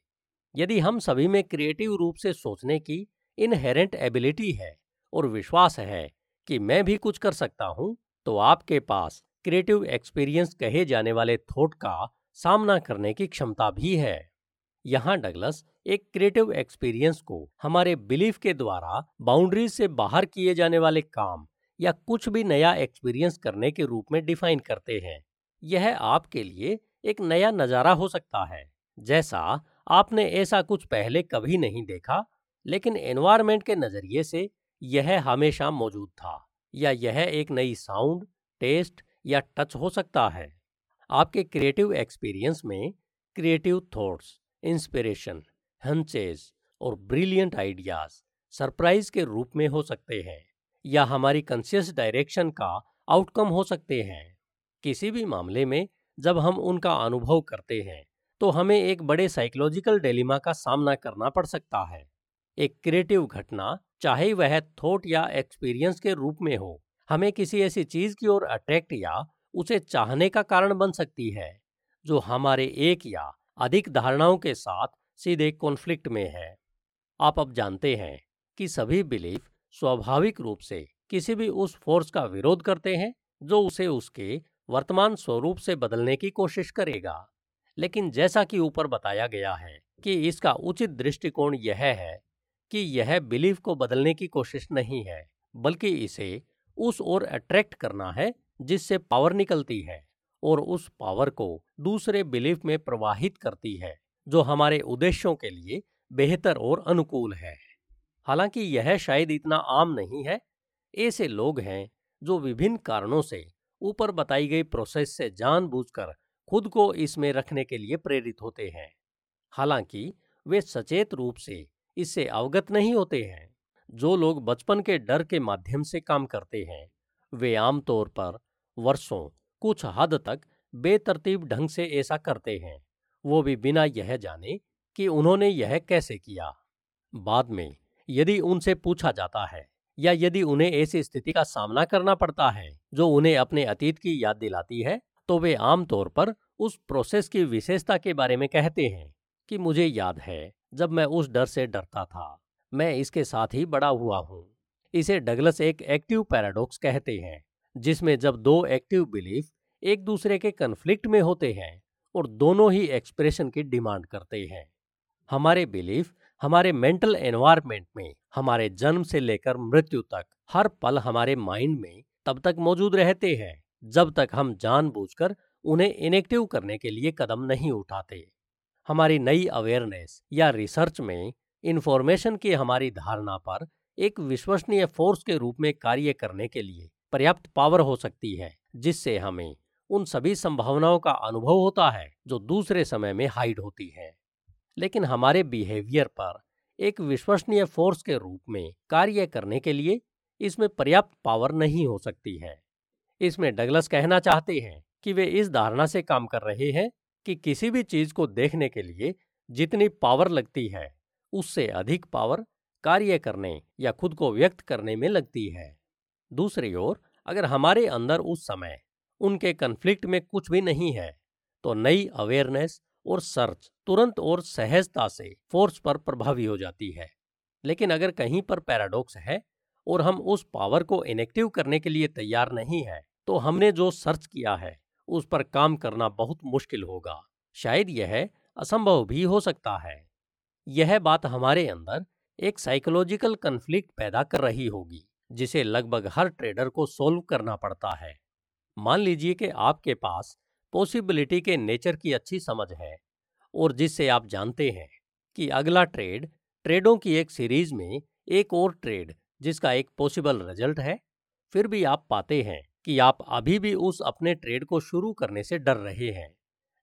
यदि हम सभी में क्रिएटिव रूप से सोचने की इनहेरेंट एबिलिटी है और विश्वास है कि मैं भी कुछ कर सकता हूँ तो आपके पास क्रिएटिव एक्सपीरियंस कहे जाने वाले थॉट का सामना करने की क्षमता भी है। यहाँ डगलस एक क्रिएटिव एक्सपीरियंस को हमारे बिलीफ के द्वारा बाउंड्रीज से बाहर किए जाने वाले काम या कुछ भी नया एक्सपीरियंस करने के रूप में डिफाइन करते हैं। यह आपके लिए एक नया नज़ारा हो सकता है। जैसा आपने ऐसा कुछ पहले कभी नहीं देखा, लेकिन एनवायरमेंट के नज़रिए से यह हमेशा मौजूद था। या यह एक नई साउंड, टेस्ट या टच हो सकता है। आपके क्रिएटिव एक्सपीरियंस में क्रिएटिव थॉट्स, इंस्पिरेशन हंचेज और ब्रिलियंट आइडियाज़ सरप्राइज़ के रूप में हो सकते हैं या हमारी कंसियस डायरेक्शन का आउटकम हो सकते हैं। किसी भी मामले में जब हम उनका अनुभव करते हैं तो हमें एक बड़े साइकोलॉजिकल डेलिमा का सामना करना पड़ सकता है। एक क्रिएटिव घटना, चाहे वह थॉट या एक्सपीरियंस के रूप में हो, हमें किसी ऐसी चीज़ की ओर अट्रैक्ट या उसे चाहने का कारण बन सकती है, जो हमारे एक या अधिक धारणाओं के साथ सीधे कॉन्फ्लिक्ट में है। आप अब जानते हैं कि सभी बिलीफ स्वाभाविक रूप से किसी भी उस फोर्स का विरोध करते हैं, जो उसे उसके वर्तमान स्वरूप से बदलने की कोशिश करेगा। लेकिन जैसा कि ऊपर बताया गया है कि इसका उचित दृष्टिकोण यह है कि यह बिलीफ को बदलने की कोशिश नहीं है, बल्कि इसे उस ओर अट्रैक्ट करना है जिससे पावर निकलती है और उस पावर को दूसरे बिलीफ में प्रवाहित करती है, जो हमारे उद्देश्यों के लिए बेहतर और अनुकूल है। हालाँकि यह शायद इतना आम नहीं है, ऐसे लोग हैं जो विभिन्न कारणों से ऊपर बताई गई प्रोसेस से जानबूझकर खुद को इसमें रखने के लिए प्रेरित होते हैं। हालाँकि वे सचेत रूप से इससे अवगत नहीं होते हैं। जो लोग बचपन के डर के माध्यम से काम करते हैं, वे आमतौर पर वर्षों, कुछ हद तक बेतरतीब ढंग से ऐसा करते हैं। वो भी बिना यह जाने कि उन्होंने यह कैसे किया। बाद में, यदि उनसे पूछा जाता है या यदि उन्हें ऐसी स्थिति का सामना करना पड़ता है, जो उन्हें अपने अतीत की याद दिलाती है तो वे आमतौर पर उस प्रोसेस की विशेषता के बारे में कहते हैं। कि मुझे याद है, जब मैं उस डर से डरता था। मैं इसके साथ ही बड़ा हुआ हूँ। इसे डगलस एक एक्टिव पैराडॉक्स कहते हैं, जिसमें जब दो एक्टिव बिलीफ एक दूसरे के कन्फ्लिक्ट में होते हैं और दोनों ही एक्सप्रेशन की डिमांड करते हैं। हमारे बिलीफ हमारे मेंटल एनवायरनमेंट में हमारे जन्म से लेकर मृत्यु तक हर पल हमारे माइंड में तब तक मौजूद रहते हैं, जब तक हम जानबूझकर उन्हें इनेक्टिव करने के लिए कदम नहीं उठाते। हमारी नई अवेयरनेस या रिसर्च में इंफॉर्मेशन की हमारी धारणा पर एक विश्वसनीय फोर्स के रूप में कार्य करने के लिए पर्याप्त पावर हो सकती है, जिससे हमें उन सभी संभावनाओं का अनुभव होता है जो दूसरे समय में हाइड होती है। लेकिन हमारे बिहेवियर पर एक विश्वसनीय फोर्स के रूप में कार्य करने के लिए इसमें पर्याप्त पावर नहीं हो सकती है। इसमें डगलस कहना चाहते हैं कि वे इस धारणा से काम कर रहे हैं कि किसी भी चीज़ को देखने के लिए जितनी पावर लगती है, उससे अधिक पावर कार्य करने या खुद को व्यक्त करने में लगती है। दूसरी ओर, अगर हमारे अंदर उस समय उनके कन्फ्लिक्ट में कुछ भी नहीं है तो नई अवेयरनेस और सर्च तुरंत और सहजता से फोर्स पर प्रभावी हो जाती है। लेकिन अगर कहीं पर पैराडॉक्स है और हम उस पावर को इनेक्टिव करने के लिए तैयार नहीं है तो हमने जो सर्च किया है उस पर काम करना बहुत मुश्किल होगा। शायद यह असंभव भी हो सकता है। यह बात हमारे अंदर एक साइकोलॉजिकल कन्फ्लिक्ट पैदा कर रही होगी, जिसे लगभग हर ट्रेडर को सोल्व करना पड़ता है। मान लीजिए कि आपके पास पॉसिबिलिटी के नेचर की अच्छी समझ है, और जिससे आप जानते हैं कि अगला ट्रेड ट्रेडों की एक सीरीज़ में एक और ट्रेड जिसका एक पॉसिबल रिज़ल्ट है, फिर भी आप पाते हैं कि आप अभी भी उस अपने ट्रेड को शुरू करने से डर रहे हैं,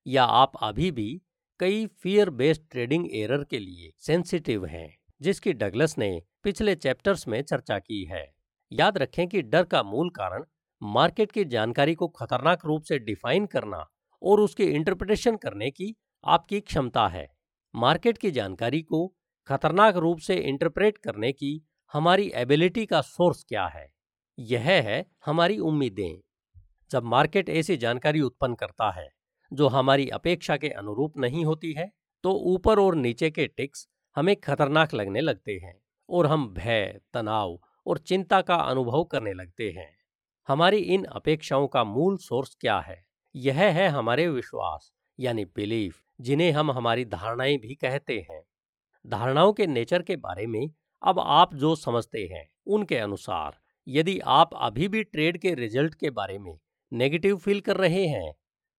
या आप अभी भी कई फियर बेस्ड ट्रेडिंग एरर के लिए सेंसिटिव हैं, जिसकी डगलस ने पिछले चैप्टर्स में चर्चा की है। याद रखें कि डर का मूल कारण मार्केट की जानकारी को खतरनाक रूप से डिफाइन करना और उसकी इंटरप्रिटेशन करने की आपकी क्षमता है। मार्केट की जानकारी को खतरनाक रूप से इंटरप्रेट करने की हमारी एबिलिटी का सोर्स क्या है? यह है हमारी उम्मीदें, जब मार्केट ऐसी जानकारी उत्पन्न करता है, जो हमारी अपेक्षा के अनुरूप नहीं होती है तो ऊपर और नीचे के टिक्स हमें खतरनाक लगने लगते हैं और हम भय, तनाव और चिंता का अनुभव करने लगते हैं। हमारी इन अपेक्षाओं का मूल सोर्स क्या है? यह है हमारे विश्वास, यानी बिलीफ, जिन्हें हम हमारी धारणाएँ भी कहते हैं। धारणाओं के नेचर के बारे में अब आप जो समझते हैं, उनके अनुसार यदि आप अभी भी ट्रेड के रिज़ल्ट के बारे में नेगेटिव फील कर रहे हैं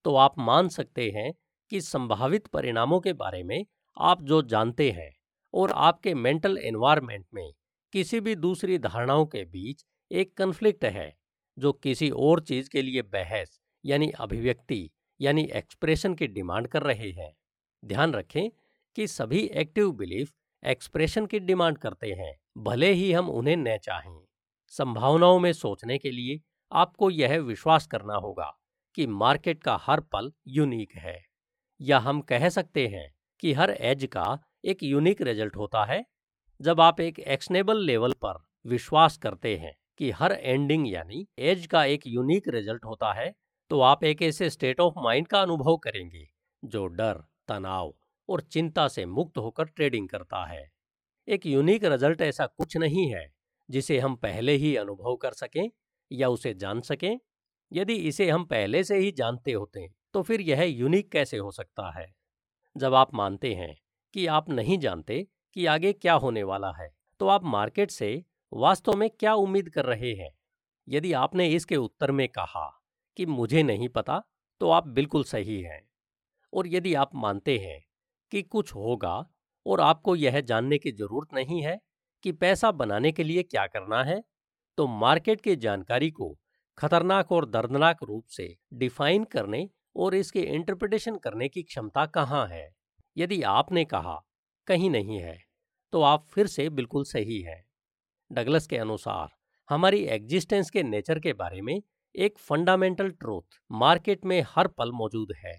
तो आप मान सकते हैं कि संभावित परिणामों के बारे में आप जो जानते हैं और आपके मेंटल एनवायरनमेंट में किसी भी दूसरी धारणाओं के बीच एक कन्फ्लिक्ट है, जो किसी और चीज़ के लिए बहस यानी अभिव्यक्ति यानी एक्सप्रेशन की डिमांड कर रहे हैं। ध्यान रखें कि सभी एक्टिव बिलीफ एक्सप्रेशन की डिमांड करते हैं, भले ही हम उन्हें न चाहें। संभावनाओं में सोचने के लिए आपको यह विश्वास करना होगा कि मार्केट का हर पल यूनिक है। या हम कह सकते हैं कि हर एज का एक यूनिक रिज़ल्ट होता है। जब आप एक एक्शनेबल लेवल पर विश्वास करते हैं कि हर एंडिंग यानी एज का एक यूनिक रिज़ल्ट होता है तो आप एक ऐसे स्टेट ऑफ़ माइंड का अनुभव करेंगे जो डर, तनाव और चिंता से मुक्त होकर ट्रेडिंग करता है। एक यूनिक रिज़ल्ट ऐसा कुछ नहीं है जिसे हम पहले ही अनुभव कर सकें या उसे जान सकें। यदि इसे हम पहले से ही जानते होते तो फिर यह यूनिक कैसे हो सकता है? जब आप मानते हैं कि आप नहीं जानते कि आगे क्या होने वाला है तो आप मार्केट से वास्तव में क्या उम्मीद कर रहे हैं? यदि आपने इसके उत्तर में कहा कि मुझे नहीं पता तो आप बिल्कुल सही हैं। और यदि आप मानते हैं कि कुछ होगा और आपको यह जानने की ज़रूरत नहीं है कि पैसा बनाने के लिए क्या करना है? तो मार्केट की जानकारी को खतरनाक और दर्दनाक रूप से डिफाइन करने और इसके इंटरप्रिटेशन करने की क्षमता कहाँ है? यदि आपने कहा, कहीं नहीं है तो आप फिर से बिल्कुल सही हैं। डगलस के अनुसार, हमारी एग्जिस्टेंस के नेचर के बारे में एक फंडामेंटल ट्रूथ मार्केट में हर पल मौजूद है।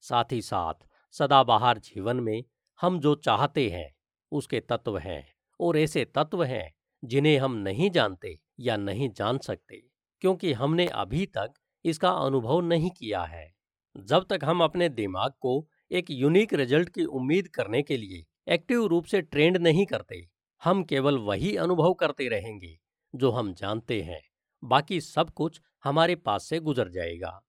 साथ ही साथ, सदाबहार जीवन में हम जो चाहते हैं, उसके तत्व हैं। और ऐसे तत्व हैं, जिन्हें हम नहीं जानते या नहीं जान सकते, क्योंकि हमने अभी तक इसका अनुभव नहीं किया है। जब तक हम अपने दिमाग को एक यूनिक रिज़ल्ट की उम्मीद करने के लिए एक्टिव रूप से ट्रेंड नहीं करते, हम केवल वही अनुभव करते रहेंगे, जो हम जानते हैं। बाकी सब कुछ हमारे पास से गुजर जाएगा।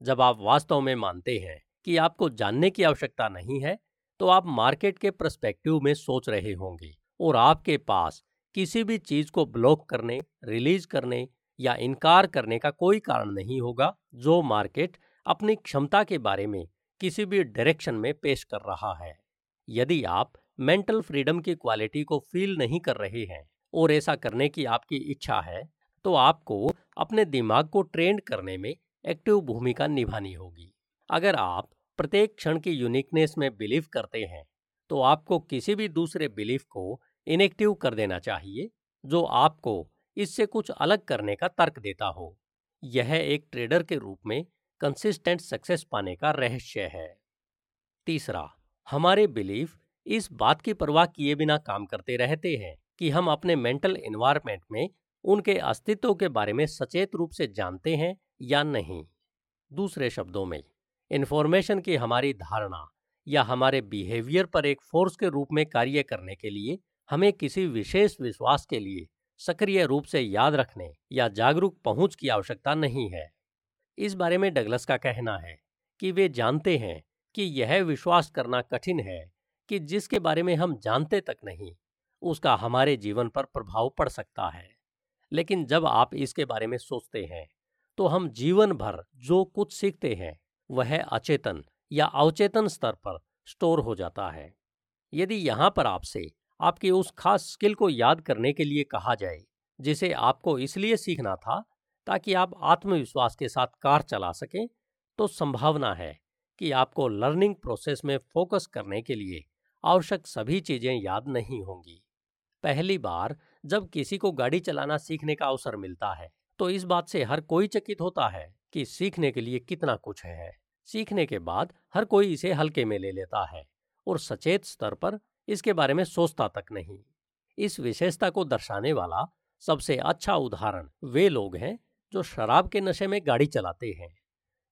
जब आप वास्तव में मानते हैं कि आपको जानने की आवश्यकता नहीं है तो आप मार्केट के प्रस्पेक्टिव में सोच रहे होंगे। और आपके पास किसी भी चीज़ को ब्लॉक करने, रिलीज़ करने या इनकार करने का कोई कारण नहीं होगा, जो मार्केट अपनी क्षमता के बारे में किसी भी डायरेक्शन में पेश कर रहा है। यदि आप मेंटल फ्रीडम की क्वालिटी को फील नहीं कर रहे हैं और ऐसा करने की आपकी इच्छा है तो आपको अपने दिमाग को ट्रेंड करने में एक्टिव भूमिका निभानी होगी। अगर आप प्रत्येक क्षण की यूनिकनेस में बिलीव करते हैं तो आपको किसी भी दूसरे बिलीफ को इनेक्टिव कर देना चाहिए, जो आपको इससे कुछ अलग करने का तर्क देता हो। यह एक ट्रेडर के रूप में कंसिस्टेंट सक्सेस पाने का रहस्य है। तीसरा, हमारे बिलीफ इस बात की परवाह किए बिना काम करते रहते हैं कि हम अपने मेंटल एनवायरनमेंट में उनके अस्तित्व के बारे में सचेत रूप से जानते हैं या नहीं। दूसरे शब्दों में इन्फॉर्मेशन की हमारी धारणा या हमारे बिहेवियर पर एक फोर्स के रूप में कार्य करने के लिए हमें किसी विशेष विश्वास के लिए सक्रिय रूप से याद रखने या जागरूक पहुँच की आवश्यकता नहीं है। इस बारे में डगलस का कहना है कि वे जानते हैं कि यह विश्वास करना कठिन है कि जिसके बारे में हम जानते तक नहीं, उसका हमारे जीवन पर प्रभाव पड़ सकता है। लेकिन जब आप इसके बारे में सोचते हैं तो हम जीवन भर जो कुछ सीखते हैं, वह अचेतन या अवचेतन स्तर पर स्टोर हो जाता है। यदि यहाँ पर आपसे आपकी उस खास स्किल को याद करने के लिए कहा जाए, जिसे आपको इसलिए सीखना था ताकि आप आत्मविश्वास के साथ कार चला सकें तो संभावना है कि आपको लर्निंग प्रोसेस में फोकस करने के लिए आवश्यक सभी चीज़ें याद नहीं होंगी। पहली बार जब किसी को गाड़ी चलाना सीखने का अवसर मिलता है तो इस बात से हर कोई चकित होता है कि सीखने के लिए कितना कुछ है। सीखने के बाद हर कोई इसे हल्के में ले लेता है और सचेत स्तर पर इसके बारे में सोचता तक नहीं। इस विशेषता को दर्शाने वाला सबसे अच्छा उदाहरण वे लोग हैं जो शराब के नशे में गाड़ी चलाते हैं।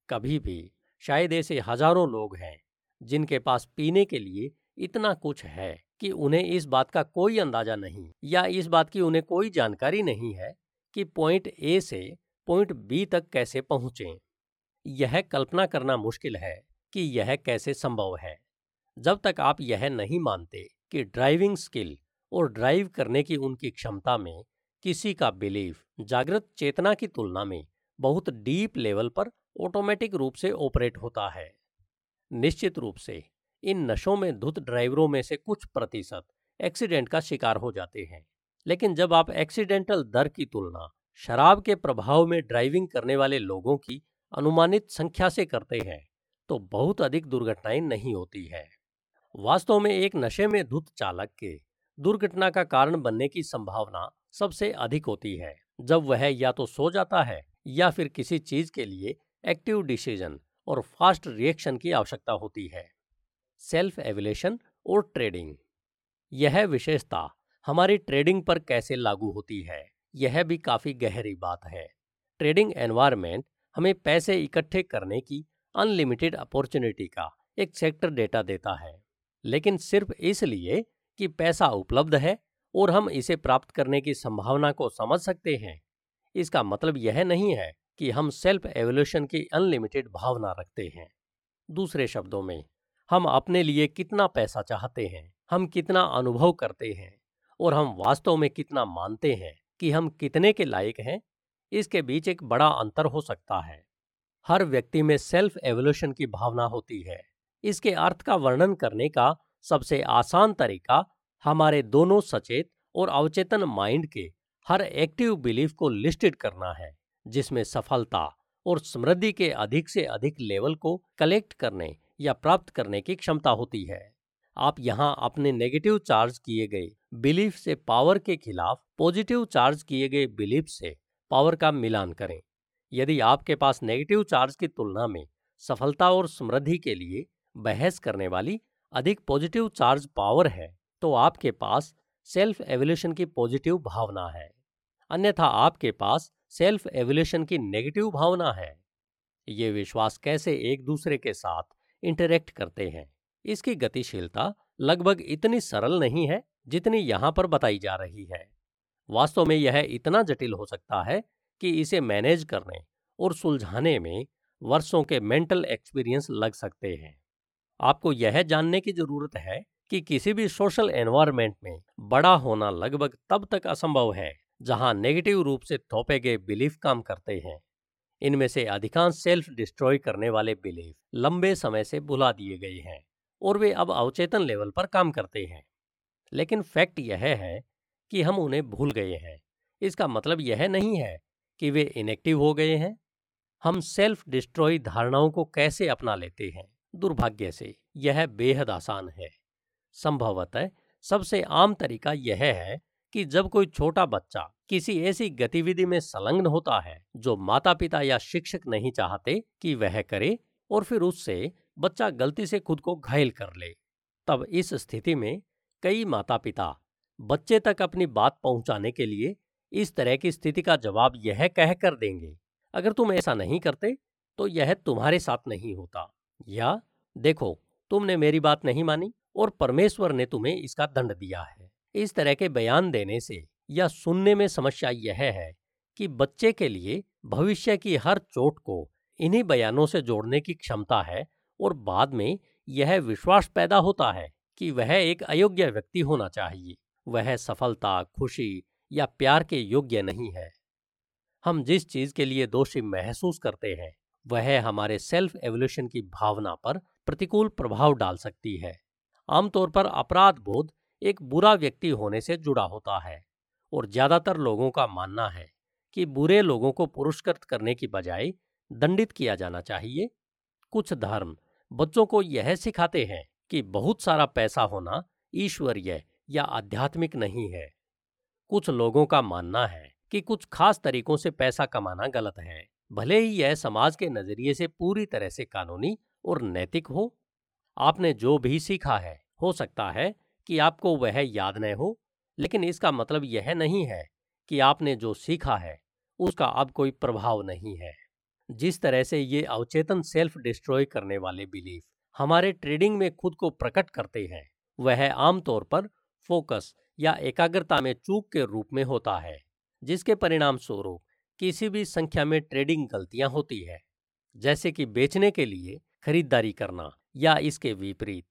कभी भी शायद ऐसे हज़ारों लोग हैं जिनके पास पीने के लिए इतना कुछ है कि उन्हें इस बात का कोई अंदाज़ा नहीं या इस बात की उन्हें कोई जानकारी नहीं है कि पॉइंट ए से पॉइंट बी तक कैसे पहुंचें। यह कल्पना करना मुश्किल है कि यह कैसे संभव है। जब तक आप यह नहीं मानते कि ड्राइविंग स्किल और ड्राइव करने की उनकी क्षमता में किसी का बिलीफ जागृत चेतना की तुलना में बहुत डीप लेवल पर ऑटोमेटिक रूप से ऑपरेट होता है। निश्चित रूप से, इन नशों में धुत ड्राइवरों में से कुछ प्रतिशत एक्सीडेंट का शिकार हो जाते हैं। लेकिन जब आप एक्सीडेंटल दर की तुलना शराब के प्रभाव में ड्राइविंग करने वाले लोगों की अनुमानित संख्या से करते हैं तो बहुत अधिक दुर्घटनाएँ नहीं होती है। वास्तव में एक नशे में धुत चालक के दुर्घटना का कारण बनने की संभावना सबसे अधिक होती है। जब वह या तो सो जाता है या फिर किसी चीज़ के लिए एक्टिव डिसीज़न और फास्ट रिएक्शन की आवश्यकता होती है। सेल्फ एवलेशन और ट्रेडिंग। यह विशेषता हमारी ट्रेडिंग पर कैसे लागू होती है, यह भी काफ़ी गहरी बात है। ट्रेडिंग एनवायरनमेंट हमें पैसे इकट्ठे करने की अनलिमिटेड अपॉर्चुनिटी का एक सेक्टर डेटा देता है। लेकिन सिर्फ़ इसलिए कि पैसा उपलब्ध है और हम इसे प्राप्त करने की संभावना को समझ सकते हैं। इसका मतलब यह नहीं है कि हम सेल्फ एवोल्यूशन की अनलिमिटेड भावना रखते हैं। दूसरे शब्दों में, हम अपने लिए कितना पैसा चाहते हैं, हम कितना अनुभव करते हैं और हम वास्तव में कितना मानते हैं कि हम कितने के लायक हैं, इसके बीच एक बड़ा अंतर हो सकता है। हर व्यक्ति में सेल्फ एवोल्यूशन की भावना होती है। इसके अर्थ का वर्णन करने का सबसे आसान तरीका हमारे दोनों सचेत और अवचेतन माइंड के हर एक्टिव बिलीफ को लिस्टेड करना है, जिसमें सफलता और समृद्धि के अधिक से अधिक लेवल को कलेक्ट करने या प्राप्त करने की क्षमता होती है। आप यहाँ अपने नेगेटिव चार्ज किए गए बिलीफ से पावर के खिलाफ पॉजिटिव चार्ज किए गए बिलीफ से पावर का मिलान करें। यदि आपके पास नेगेटिव चार्ज की तुलना में सफलता और समृद्धि के लिए बहस करने वाली अधिक पॉजिटिव चार्ज पावर है तो आपके पास सेल्फ एवोल्यूशन की पॉजिटिव भावना है। अन्यथा आपके पास सेल्फ एवोल्यूशन की नेगेटिव भावना है। ये विश्वास कैसे एक दूसरे के साथ इंटरेक्ट करते हैं? इसकी गतिशीलता लगभग इतनी सरल नहीं है जितनी यहाँ पर बताई जा रही है। वास्तव में यह इतना जटिल हो सकता है कि इसे मैनेज करने और सुलझाने में वर्षों के मेंटल एक्सपीरियंस लग सकते हैं। आपको यह जानने की ज़रूरत है कि किसी भी सोशल एनवायरनमेंट में बड़ा होना लगभग तब तक असंभव है जहाँ नेगेटिव रूप से थोपे गए बिलीफ काम करते हैं। इनमें से अधिकांश सेल्फ डिस्ट्रॉय करने वाले बिलीफ लंबे समय से भुला दिए गए हैं और वे अब अवचेतन लेवल पर काम करते हैं। लेकिन फैक्ट यह है कि हम उन्हें भूल गए हैं। इसका मतलब यह नहीं है कि वे इनेक्टिव हो गए हैं। हम सेल्फ डिस्ट्रॉय धारणाओं को कैसे अपना लेते हैं? दुर्भाग्य से यह बेहद आसान है। संभवतः सबसे आम तरीका यह है कि जब कोई छोटा बच्चा किसी ऐसी गतिविधि में संलग्न होता है, जो माता पिता या शिक्षक नहीं चाहते कि वह करे और फिर उससे बच्चा गलती से खुद को घायल कर ले, तब इस स्थिति में कई माता पिता बच्चे तक अपनी बात पहुँचाने के लिए इस तरह की स्थिति का जवाब यह कह कर देंगे, अगर तुम ऐसा नहीं करते तो यह तुम्हारे साथ नहीं होता। या देखो, तुमने मेरी बात नहीं मानी और परमेश्वर ने तुम्हें इसका दंड दिया है। इस तरह के बयान देने से या सुनने में समस्या यह है कि बच्चे के लिए भविष्य की हर चोट को इन्हीं बयानों से जोड़ने की क्षमता है और बाद में यह विश्वास पैदा होता है कि वह एक अयोग्य व्यक्ति होना चाहिए। वह सफलता, खुशी या प्यार के योग्य नहीं है। हम जिस चीज़ के लिए दोषी महसूस करते हैं वह हमारे सेल्फ एवोल्यूशन की भावना पर प्रतिकूल प्रभाव डाल सकती है। आमतौर पर अपराध बोध एक बुरा व्यक्ति होने से जुड़ा होता है और ज़्यादातर लोगों का मानना है कि बुरे लोगों को पुरस्कृत करने की बजाय दंडित किया जाना चाहिए। कुछ धर्म बच्चों को यह सिखाते हैं कि बहुत सारा पैसा होना ईश्वरीय या आध्यात्मिक नहीं है। कुछ लोगों का मानना है कि कुछ खास तरीकों से पैसा कमाना गलत है। भले ही यह समाज के नज़रिए से पूरी तरह से कानूनी और नैतिक हो, आपने जो भी सीखा है, हो सकता है कि आपको वह याद न हो, लेकिन इसका मतलब यह नहीं है कि आपने जो सीखा है, उसका अब कोई प्रभाव नहीं है। जिस तरह से ये अवचेतन सेल्फ डिस्ट्रॉय करने वाले बिलीफ हमारे ट्रेडिंग में खुद को प्रकट करते हैं, वह आमतौर पर फोकस या एकाग्रता में चूक के रूप में होता है, जिसके परिणाम स्वरूप किसी भी संख्या में ट्रेडिंग गलतियाँ होती है, जैसे कि बेचने के लिए खरीदारी करना या इसके विपरीत,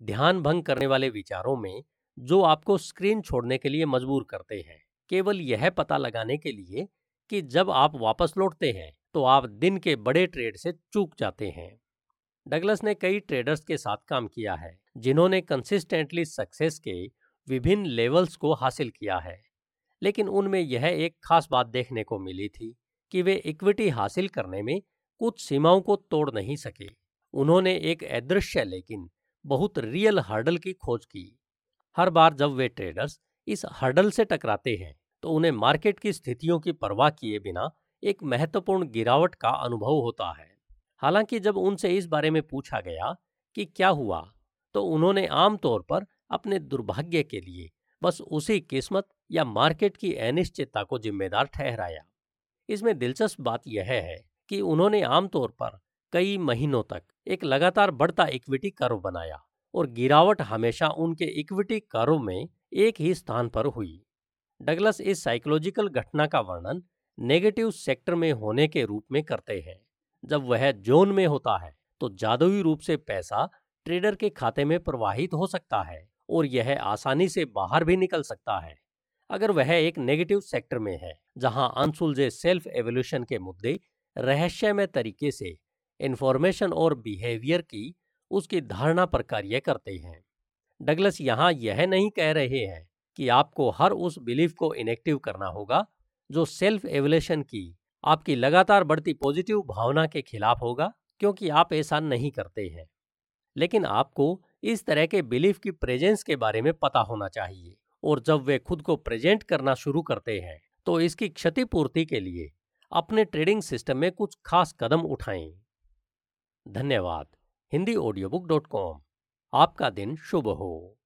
ध्यान भंग करने वाले विचारों में जो आपको स्क्रीन छोड़ने के लिए मजबूर करते हैं। केवल यह पता लगाने के लिए कि जब आप वापस लौटते हैं तो आप दिन के बड़े ट्रेड से चूक जाते हैं। डगलस ने कई ट्रेडर्स के साथ काम किया है, जिन्होंने कंसिस्टेंटली सक्सेस के विभिन्न लेवल्स को हासिल किया है। लेकिन उनमें यह एक खास बात देखने को मिली थी कि वे इक्विटी हासिल करने में कुछ सीमाओं को तोड़ नहीं सके। उन्होंने एक अदृश्य लेकिन बहुत रियल हर्डल की खोज की। हर बार जब वे ट्रेडर्स इस हर्डल से टकराते हैं तो उन्हें मार्केट की स्थितियों की परवाह किए बिना एक महत्वपूर्ण गिरावट का अनुभव होता है। हालाँकि जब उनसे इस बारे में पूछा गया कि क्या हुआ तो उन्होंने आमतौर पर अपने दुर्भाग्य के लिए बस उसी किस्मत या मार्केट की अनिश्चितता को जिम्मेदार ठहराया। इसमें दिलचस्प बात यह है कि उन्होंने आमतौर पर कई महीनों तक एक लगातार बढ़ता इक्विटी कर्व बनाया और गिरावट हमेशा उनके इक्विटी कर्व में एक ही स्थान पर हुई। डगलस इस साइकोलॉजिकल घटना का वर्णन नेगेटिव सेक्टर में होने के रूप में करते हैं। जब वह जोन में होता है तो जादुई रूप से पैसा ट्रेडर के खाते में प्रवाहित हो सकता है और यह आसानी से बाहर भी निकल सकता है। अगर वह एक नेगेटिव सेक्टर में है, जहाँ अनसुलझे सेल्फ एवोल्यूशन के मुद्दे रहस्यमय तरीके से इन्फॉर्मेशन और बिहेवियर की उसकी धारणा पर कार्य करते हैं। डगलस यहाँ यह नहीं कह रहे हैं कि आपको हर उस बिलीफ को इनेक्टिव करना होगा, जो सेल्फ एवोल्यूशन की आपकी लगातार बढ़ती पॉजिटिव भावना के खिलाफ होगा, क्योंकि आप ऐसा नहीं करते हैं। लेकिन आपको इस तरह के बिलीफ की प्रेजेंस के बारे में पता होना चाहिए। और जब वे खुद को प्रेजेंट करना शुरू करते हैं तो इसकी क्षतिपूर्ति के लिए अपने ट्रेडिंग सिस्टम में कुछ खास कदम उठाएँ। धन्यवाद। Hindi audio book dot com. आपका दिन शुभ हो।